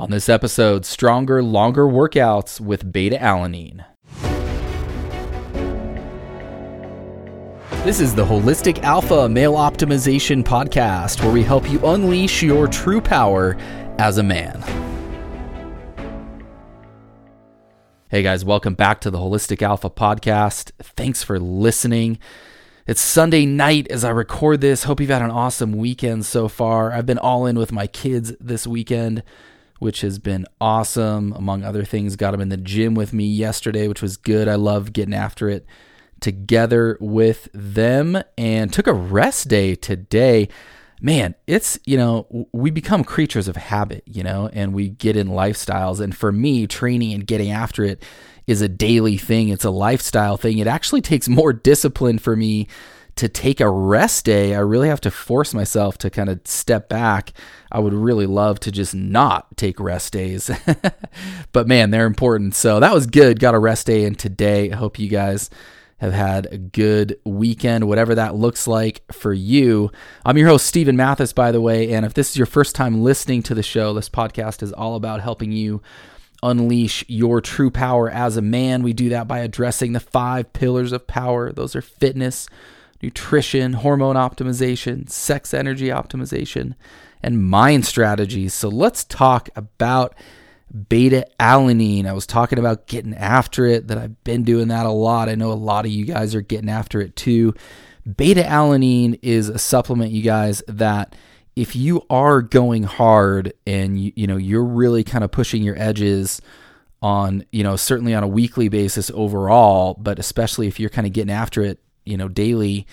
On this episode, stronger, longer workouts with beta alanine. This is the Holistic Alpha Male Optimization Podcast, where we help you unleash your true power as a man. Hey guys, welcome back to the Holistic Alpha Podcast. Thanks for listening. It's Sunday night as I record this. Hope you've had an awesome weekend so far. I've been all in with my kids this weekend, which has been awesome. Among other things, got them in the gym with me yesterday, which was good. I love getting after it together with them and took a rest day today. Man, it's, you know, we become creatures of habit, you know, and we get in lifestyles. And for me, training and getting after it is a daily thing, it's a lifestyle thing. It actually takes more discipline for me to take a rest day. I really have to force myself to kind of step back. I would really love to just not take rest days. but man, they're important. So that was good. Got a rest day in today. I hope you guys have had a good weekend, whatever that looks like for you. I'm your host, Steven Mathis, by the way. And if this is your first time listening to the show, this podcast is all about helping you unleash your true power as a man. We do that by addressing the five pillars of power those are fitness, nutrition, hormone optimization, sex energy optimization, and mind strategies. So let's talk about beta alanine. I was talking about getting after it, that I've been doing that a lot. I know a lot of you guys are getting after it too. Beta alanine is a supplement, you guys, that if you are going hard and you, you know you're really kind of pushing your edges on you know certainly on a weekly basis overall but especially if you're kind of getting after it you know daily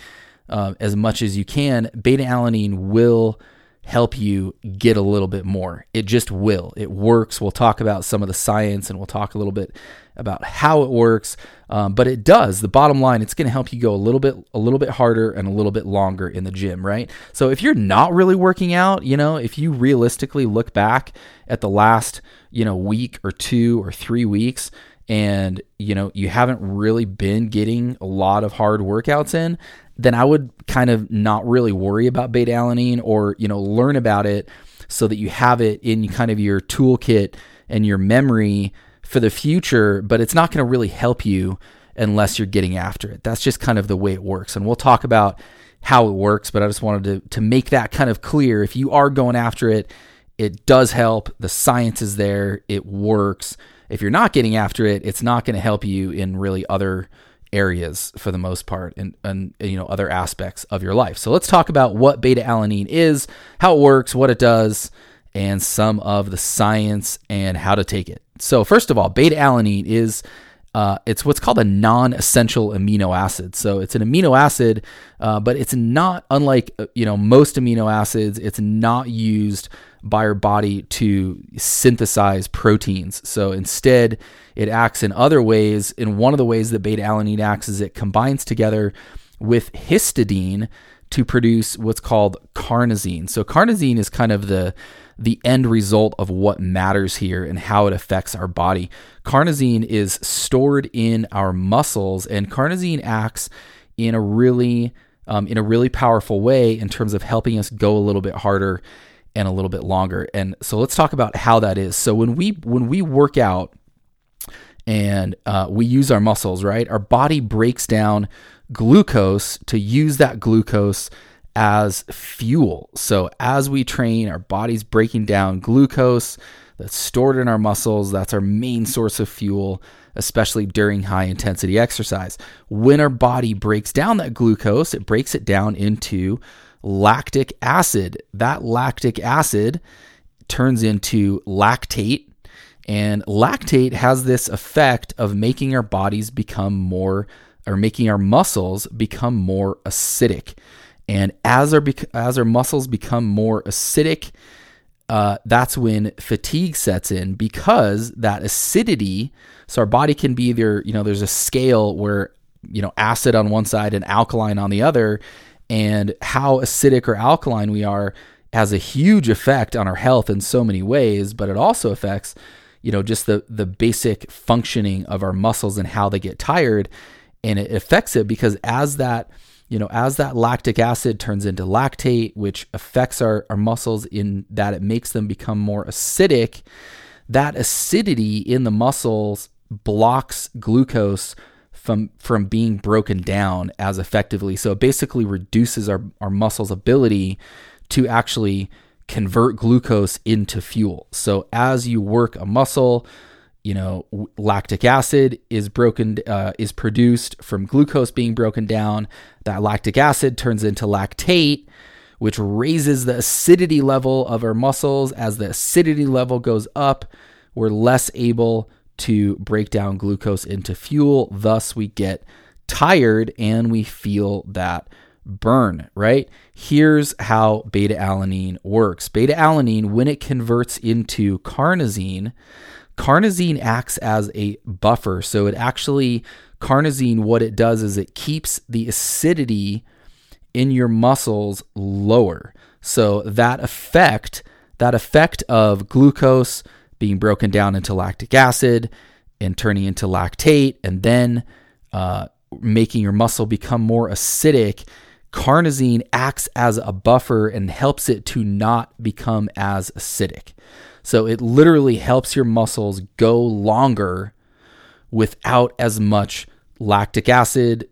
uh, as much as you can beta alanine will help you get a little bit more. It just will. It works. We'll talk about some of the science and we'll talk a little bit about how it works. Um, but it does. The bottom line, it's going to help you go a little bit, a little bit harder and a little bit longer in the gym, right? So if you're not really working out, you know, if you realistically look back at the last, you know, week or two or three weeks, and you know you haven't really been getting a lot of hard workouts in then I would kind of not really worry about beta alanine or, you know, learn about it so that you have it in kind of your toolkit and your memory for the future, but it's not going to really help you unless you're getting after it. That's just kind of the way it works. And we'll talk about how it works, but I just wanted to, to make that kind of clear. If you are going after it, it does help. The science is there, it works. If you're not getting after it, it's not going to help you in really other areas for the most part and, and you know other aspects of your life. So let's talk about what beta alanine is, how it works, what it does, and some of the science and how to take it. So first of all, beta alanine is uh, it's what's called a non-essential amino acid. So it's an amino acid, uh, but it's not unlike uh, you know most amino acids. It's not used by our body to synthesize proteins. So instead, it acts in other ways. In one of the ways that beta alanine acts is it combines together with histidine to produce what's called carnosine. So carnosine is kind of the the end result of what matters here and how it affects our body. Carnosine is stored in our muscles, and carnosine acts in a really um, in a really powerful way in terms of helping us go a little bit harder and a little bit longer. And so let's talk about how that is. So when we when we work out and uh, we use our muscles, right? Our body breaks down glucose to use that glucose as fuel. So as we train, our body's breaking down glucose that's stored in our muscles. That's our main source of fuel, especially during high intensity exercise. When our body breaks down that glucose, it breaks it down into lactic acid. That lactic acid turns into lactate, and lactate has this effect of making our bodies become more, or making our muscles become more acidic. And as our as our muscles become more acidic, uh, that's when fatigue sets in because that acidity. So our body can be either you know there's a scale where you know acid on one side and alkaline on the other, and how acidic or alkaline we are has a huge effect on our health in so many ways, but it also affects, you know, just the the basic functioning of our muscles and how they get tired. And it affects it because as that you know, as that lactic acid turns into lactate, which affects our, our muscles in that it makes them become more acidic, that acidity in the muscles blocks glucose from from being broken down as effectively. So it basically reduces our, our muscles' ability to actually convert glucose into fuel. So as you work a muscle, you know, lactic acid is broken, uh, is produced from glucose being broken down. That lactic acid turns into lactate, which raises the acidity level of our muscles. As the acidity level goes up, we're less able to break down glucose into fuel. Thus, we get tired and we feel that burn, right? Here's how beta alanine works beta alanine, when it converts into carnosine, carnosine acts as a buffer. So it actually, carnosine, what it does is it keeps the acidity in your muscles lower. So that effect, that effect of glucose being broken down into lactic acid and turning into lactate and then uh, making your muscle become more acidic carnosine acts as a buffer and helps it to not become as acidic. So it literally helps your muscles go longer without as much lactic acid,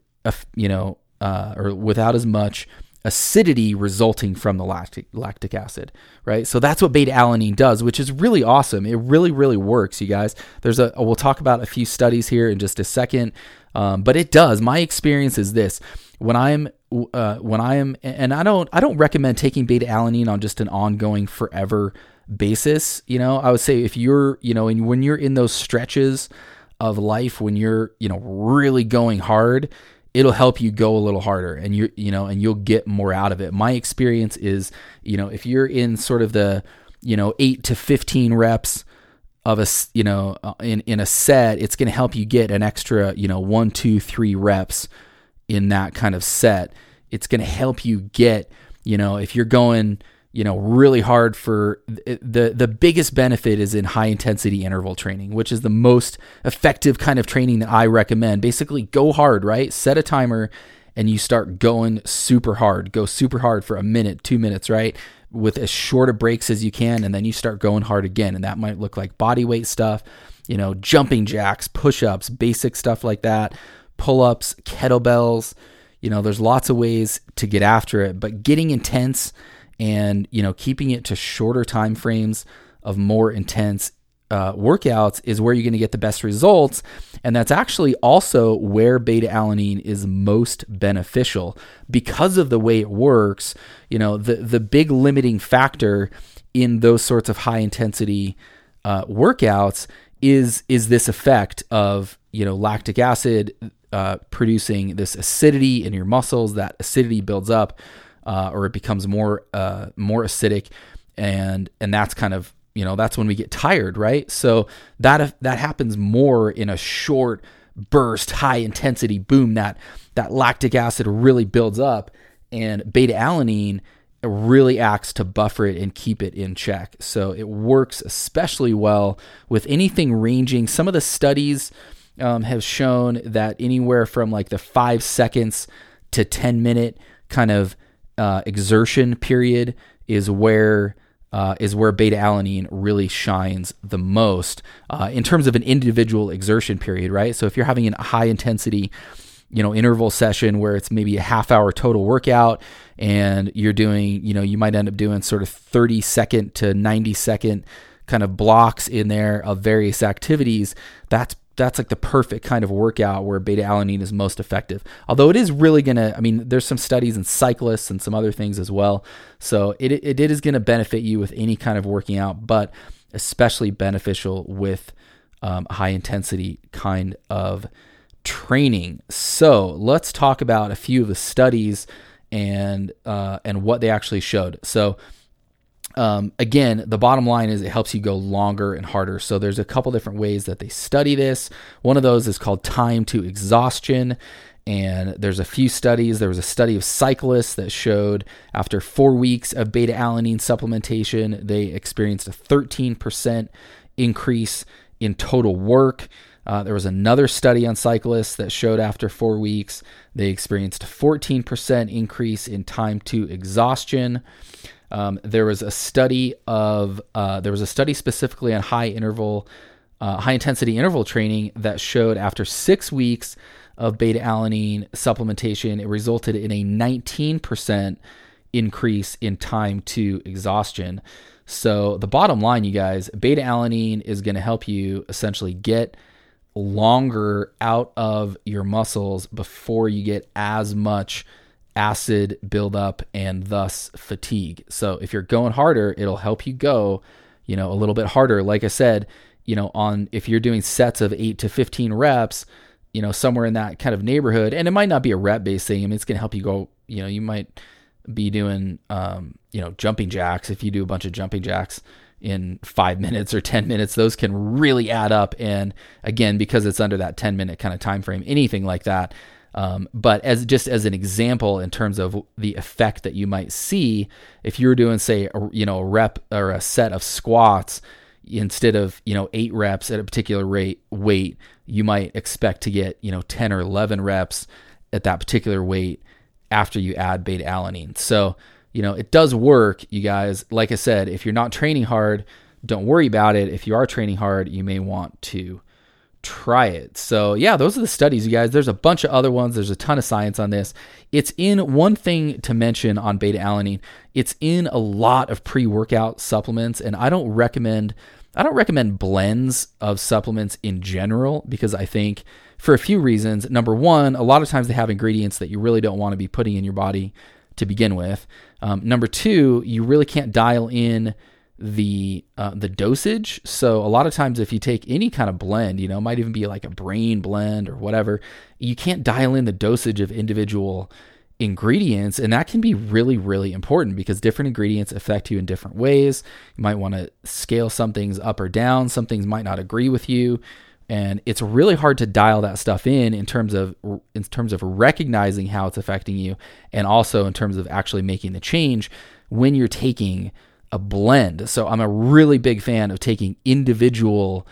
you know, uh, or without as much acidity resulting from the lactic lactic acid, right? So that's what beta alanine does, which is really awesome. It really, really works, you guys. There's a we'll talk about a few studies here in just a second, um, but it does. My experience is this: when I'm uh, when I am, and I don't, I don't recommend taking beta alanine on just an ongoing forever basis. You know, I would say if you're, you know, and when you're in those stretches of life, when you're, you know, really going hard, it'll help you go a little harder and you you know and you'll get more out of it. My experience is you know if you're in sort of the you know 8 to 15 reps of a you know uh, in in a set it's going to help you get an extra you know one two three reps in that kind of set, it's going to help you get, you know, if you're going, you know, really hard for the the biggest benefit is in high intensity interval training, which is the most effective kind of training that I recommend. Basically, go hard, right? Set a timer and you start going super hard. Go super hard for a minute, 2 minutes, right? With as short of breaks as you can and then you start going hard again and that might look like body weight stuff, you know, jumping jacks, push-ups, basic stuff like that pull ups, kettlebells. You know, there's lots of ways to get after it, but getting intense and, you know, keeping it to shorter time frames of more intense uh, workouts is where you're going to get the best results. And that's actually also where beta alanine is most beneficial because of the way it works. You know, the, the big limiting factor in those sorts of high intensity uh, workouts is is this effect of you know lactic acid uh, producing this acidity in your muscles. That acidity builds up, uh, or it becomes more uh, more acidic, and and that's kind of you know that's when we get tired, right? So that that happens more in a short burst, high intensity boom. That that lactic acid really builds up, and beta alanine really acts to buffer it and keep it in check. So it works especially well with anything ranging. Some of the studies um, have shown that anywhere from like the five seconds to 10 minute kind of uh, exertion period is where uh, is where beta alanine really shines the most uh, in terms of an individual exertion period, right? So if you're having a high intensity, you know, interval session where it's maybe a half hour total workout and you're doing, you know, you might end up doing sort of 30 second to 90 second kind of blocks in there of various activities. That's that's like the perfect kind of workout where beta alanine is most effective. Although it is really going to, I mean, there's some studies in cyclists and some other things as well. So it, it, is going to benefit you with any kind of working out, but especially beneficial with um, high intensity kind of training. So let's talk about a few of the studies and uh, and what they actually showed. So um, again, the bottom line is it helps you go longer and harder. So there's a couple different ways that they study this. One of those is called time to exhaustion. And there's a few studies. There was a study of cyclists that showed after four weeks of beta alanine supplementation, they experienced a 13% increase in total work. Uh, there was another study on cyclists that showed after four weeks they experienced a 14% increase in time to exhaustion. Um, there was a study of uh, there was a study specifically on high interval, uh, high intensity interval training that showed after six weeks of beta alanine supplementation, it resulted in a 19% increase in time to exhaustion. So the bottom line, you guys, beta alanine is going to help you essentially get longer out of your muscles before you get as much acid buildup and thus fatigue. So if you're going harder, it'll help you go, you know, a little bit harder. Like I said, you know, on if you're doing sets of 8 to 15 reps, you know, somewhere in that kind of neighborhood, and it might not be a rep based thing. I mean, it's going to help you go, you know, you might be doing um, you know, jumping jacks if you do a bunch of jumping jacks in five minutes or 10 minutes those can really add up and again because it's under that 10 minute kind of time frame anything like that um, but as just as an example in terms of the effect that you might see if you're doing say a, you know a rep or a set of squats instead of you know eight reps at a particular rate weight you might expect to get you know 10 or 11 reps at that particular weight after you add beta alanine so you know, it does work, you guys. Like I said, if you're not training hard, don't worry about it. If you are training hard, you may want to try it. So, yeah, those are the studies, you guys. There's a bunch of other ones. There's a ton of science on this. It's in one thing to mention on beta alanine. It's in a lot of pre-workout supplements and I don't recommend I don't recommend blends of supplements in general because I think for a few reasons. Number 1, a lot of times they have ingredients that you really don't want to be putting in your body to begin with. Um, number two, you really can't dial in the uh, the dosage. So a lot of times, if you take any kind of blend, you know, it might even be like a brain blend or whatever, you can't dial in the dosage of individual ingredients. And that can be really really important because different ingredients affect you in different ways. You might want to scale some things up or down. Some things might not agree with you. And it's really hard to dial that stuff in in terms of in terms of recognizing how it's affecting you and also in terms of actually making the change when you're taking a blend. So i'm a really big fan of taking individual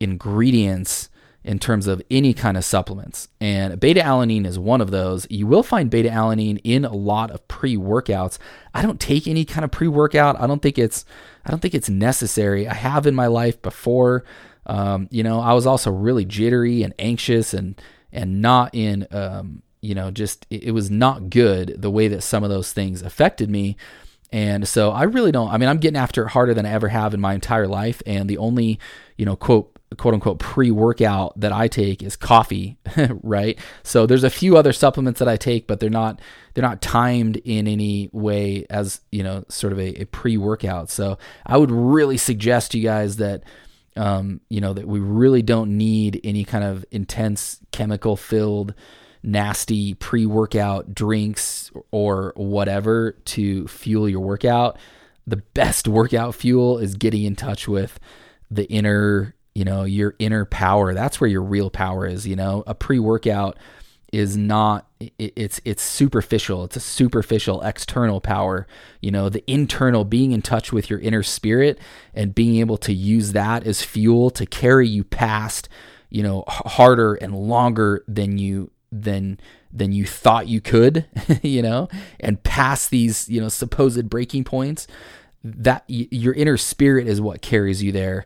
ingredients in terms of any kind of supplements. And beta alanine is one of those. You will find beta alanine in a lot of pre-workouts. I don't take any kind of pre-workout. I don't think it's i don't think it's necessary. I have in my life before. Um, you know, I was also really jittery and anxious and and not in um, you know, just it, it was not good the way that some of those things affected me. And so I really don't I mean, I'm getting after it harder than I ever have in my entire life and the only, you know, quote quote unquote pre workout that I take is coffee, right? So there's a few other supplements that I take, but they're not they're not timed in any way as you know sort of a, a pre workout. So I would really suggest to you guys that um, you know, that we really don't need any kind of intense chemical filled, nasty pre workout drinks or whatever to fuel your workout. The best workout fuel is getting in touch with the inner, you know, your inner power. That's where your real power is, you know. A pre workout is not it's it's superficial it's a superficial external power you know the internal being in touch with your inner spirit and being able to use that as fuel to carry you past you know harder and longer than you than than you thought you could you know and past these you know supposed breaking points that your inner spirit is what carries you there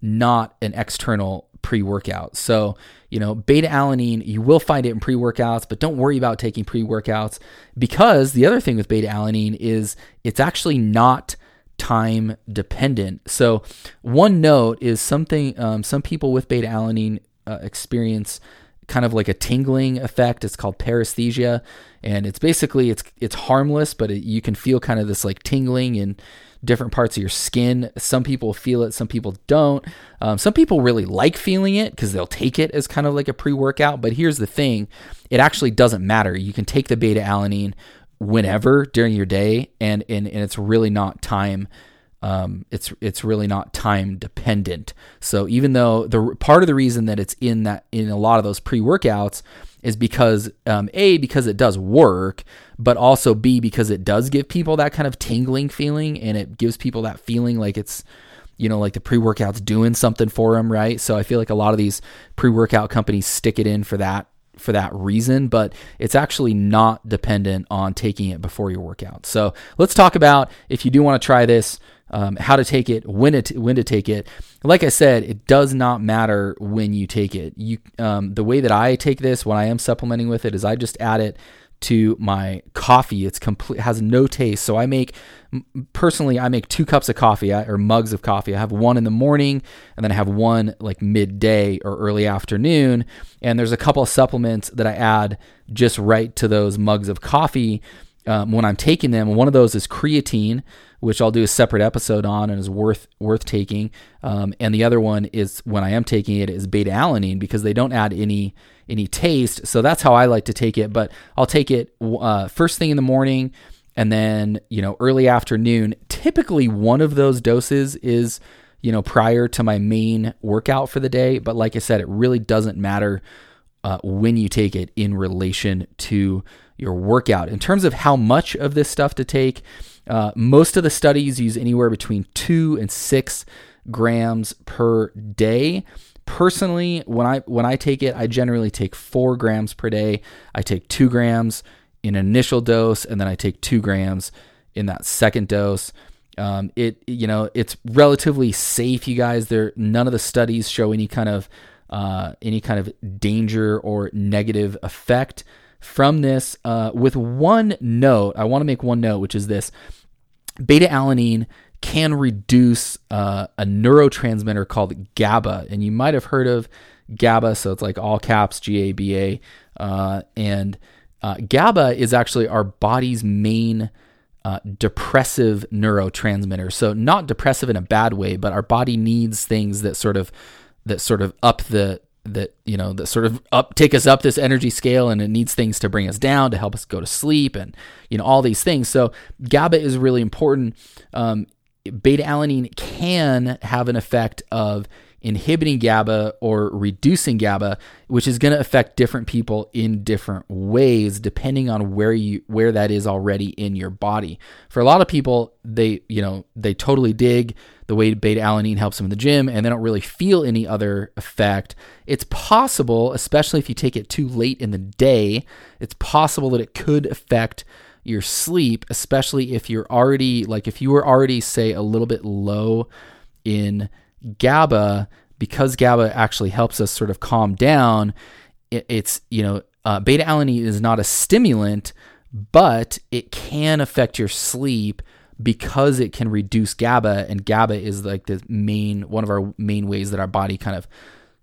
not an external pre-workout so you know, beta alanine, you will find it in pre workouts, but don't worry about taking pre workouts because the other thing with beta alanine is it's actually not time dependent. So, one note is something um, some people with beta alanine uh, experience kind of like a tingling effect. It's called paresthesia, and it's basically it's it's harmless, but it, you can feel kind of this like tingling in different parts of your skin. Some people feel it, some people don't. Um, some people really like feeling it because they'll take it as kind of like a pre workout. But here's the thing it actually doesn't matter. You can take the beta alanine whenever during your day, and, and, and it's really not time. Um, it's it's really not time dependent. So even though the part of the reason that it's in that in a lot of those pre workouts is because um, a because it does work, but also b because it does give people that kind of tingling feeling, and it gives people that feeling like it's you know, like the pre workout's doing something for them, right? So I feel like a lot of these pre workout companies stick it in for that for that reason, but it's actually not dependent on taking it before your workout. So let's talk about if you do want to try this, um, how to take it, when to when to take it. Like I said, it does not matter when you take it. You um, the way that I take this when I am supplementing with it is I just add it to my coffee. It's complete has no taste. So I make personally I make two cups of coffee or mugs of coffee. I have one in the morning and then I have one like midday or early afternoon. And there's a couple of supplements that I add just right to those mugs of coffee um, when I'm taking them. One of those is creatine, which I'll do a separate episode on and is worth worth taking. Um, and the other one is when I am taking it is beta alanine because they don't add any any taste. So that's how I like to take it. But I'll take it uh, first thing in the morning and then, you know, early afternoon. Typically, one of those doses is, you know, prior to my main workout for the day. But like I said, it really doesn't matter uh, when you take it in relation to your workout. In terms of how much of this stuff to take, uh, most of the studies use anywhere between two and six grams per day. Personally when i when i take it i generally take four grams per day. I take two grams in initial dose and then i take two grams in that second dose. Um, it you know it's relatively safe you guys. There none of the studies show any kind of uh, any kind of danger or negative effect from this uh, with one note i want to make one note which is this beta alanine can reduce uh, a neurotransmitter called GABA. And you might have heard of GABA, so it's like all caps G A B A. Uh, and uh, GABA is actually our body's main uh, depressive neurotransmitter. So not depressive in a bad way, but our body needs things that sort of that sort of up the that you know that sort of up take us up this energy scale and it needs things to bring us down to help us go to sleep and you know all these things. So GABA is really important. Um, beta alanine can have an effect of inhibiting GABA or reducing GABA, which is going to affect different people in different ways depending on where you where that is already in your body. For a lot of people, they you know they totally dig the way beta alanine helps them in the gym, and they don't really feel any other effect. It's possible, especially if you take it too late in the day, it's possible that it could affect your sleep, especially if you're already like if you were already say a little bit low in GABA, because GABA actually helps us sort of calm down. It, it's you know uh, beta alanine is not a stimulant, but it can affect your sleep because it can reduce GABA, and GABA is like the main one of our main ways that our body kind of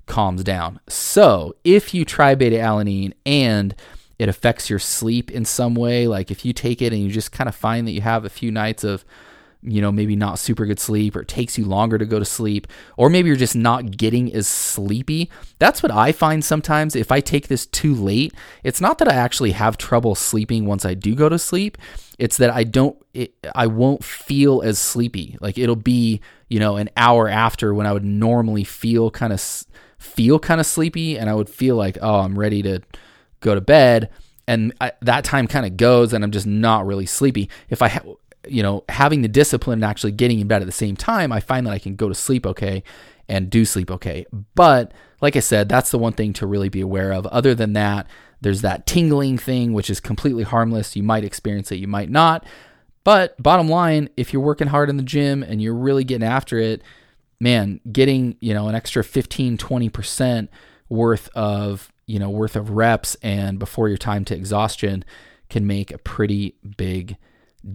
calms down. So if you try beta alanine and it affects your sleep in some way. Like if you take it and you just kind of find that you have a few nights of, you know, maybe not super good sleep or it takes you longer to go to sleep, or maybe you're just not getting as sleepy. That's what I find sometimes. If I take this too late, it's not that I actually have trouble sleeping once I do go to sleep. It's that I don't, it, I won't feel as sleepy. Like it'll be, you know, an hour after when I would normally feel kind of, feel kind of sleepy and I would feel like, oh, I'm ready to, go to bed, and I, that time kind of goes, and I'm just not really sleepy. If I, ha- you know, having the discipline and actually getting in bed at the same time, I find that I can go to sleep okay and do sleep okay. But like I said, that's the one thing to really be aware of. Other than that, there's that tingling thing, which is completely harmless. You might experience it, you might not. But bottom line, if you're working hard in the gym and you're really getting after it, man, getting, you know, an extra 15, 20% worth of you know worth of reps and before your time to exhaustion can make a pretty big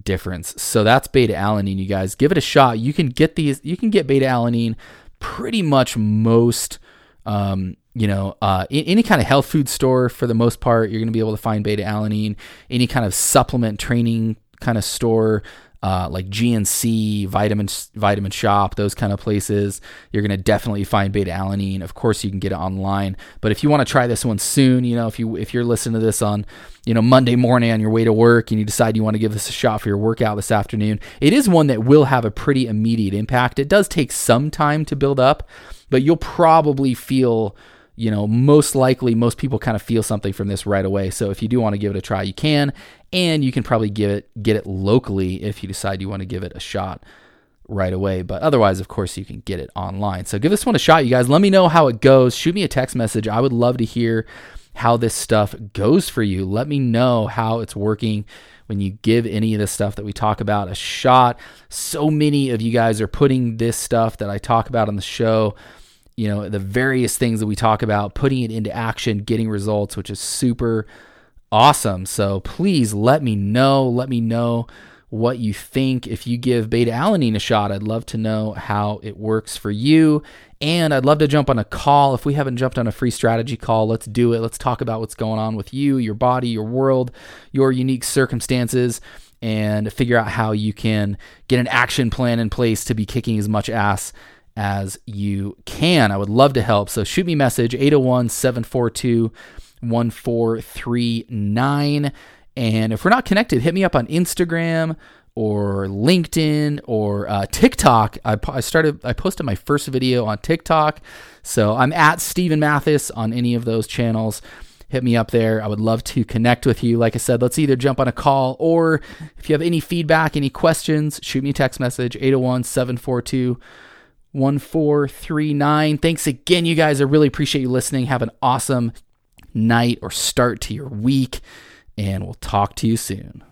difference. So that's beta alanine, you guys. Give it a shot. You can get these. You can get beta alanine pretty much most. Um, you know, uh, any kind of health food store for the most part, you're going to be able to find beta alanine. Any kind of supplement training kind of store, uh, like GNC, Vitamin Vitamin Shoppe, those kind of places. You're gonna definitely find beta alanine. Of course, you can get it online. But if you want to try this one soon, you know, if you if you're listening to this on, you know, Monday morning on your way to work and you decide you want to give this a shot for your workout this afternoon, it is one that will have a pretty immediate impact. It does take some time to build up, but you'll probably feel you know, most likely most people kind of feel something from this right away. So if you do want to give it a try, you can, and you can probably give it get it locally if you decide you want to give it a shot. right away. But otherwise, of course, you can get it online. So give this one a shot, you guys. Let me know how it goes. Shoot me a text message. I would love to hear how this stuff goes for you. Let me know how it's working when you give any of the stuff that we talk about a shot. So many of you guys are putting this stuff that I talk about on the show, you know, the various things that we talk about, putting it into action, getting results, which is super awesome. So please let me know. Let me know what you think. If you give beta alanine a shot, I'd love to know how it works for you. And I'd love to jump on a call. If we haven't jumped on a free strategy call, let's do it. Let's talk about what's going on with you, your body, your world, your unique circumstances, and figure out how you can get an action plan in place to be kicking as much ass as you can. I would love to help. So shoot me a message 801 742 1439. And if we're not connected, hit me up on Instagram or LinkedIn or uh, TikTok. I, I, started, I posted my first video on TikTok. So I'm at Steven Mathis on any of those channels. Hit me up there. I would love to connect with you. Like I said, let's either jump on a call or if you have any feedback, any questions, shoot me a text message 801 742 1439. Thanks again, you guys. I really appreciate you listening. Have an awesome night or start to your week, and we'll talk to you soon.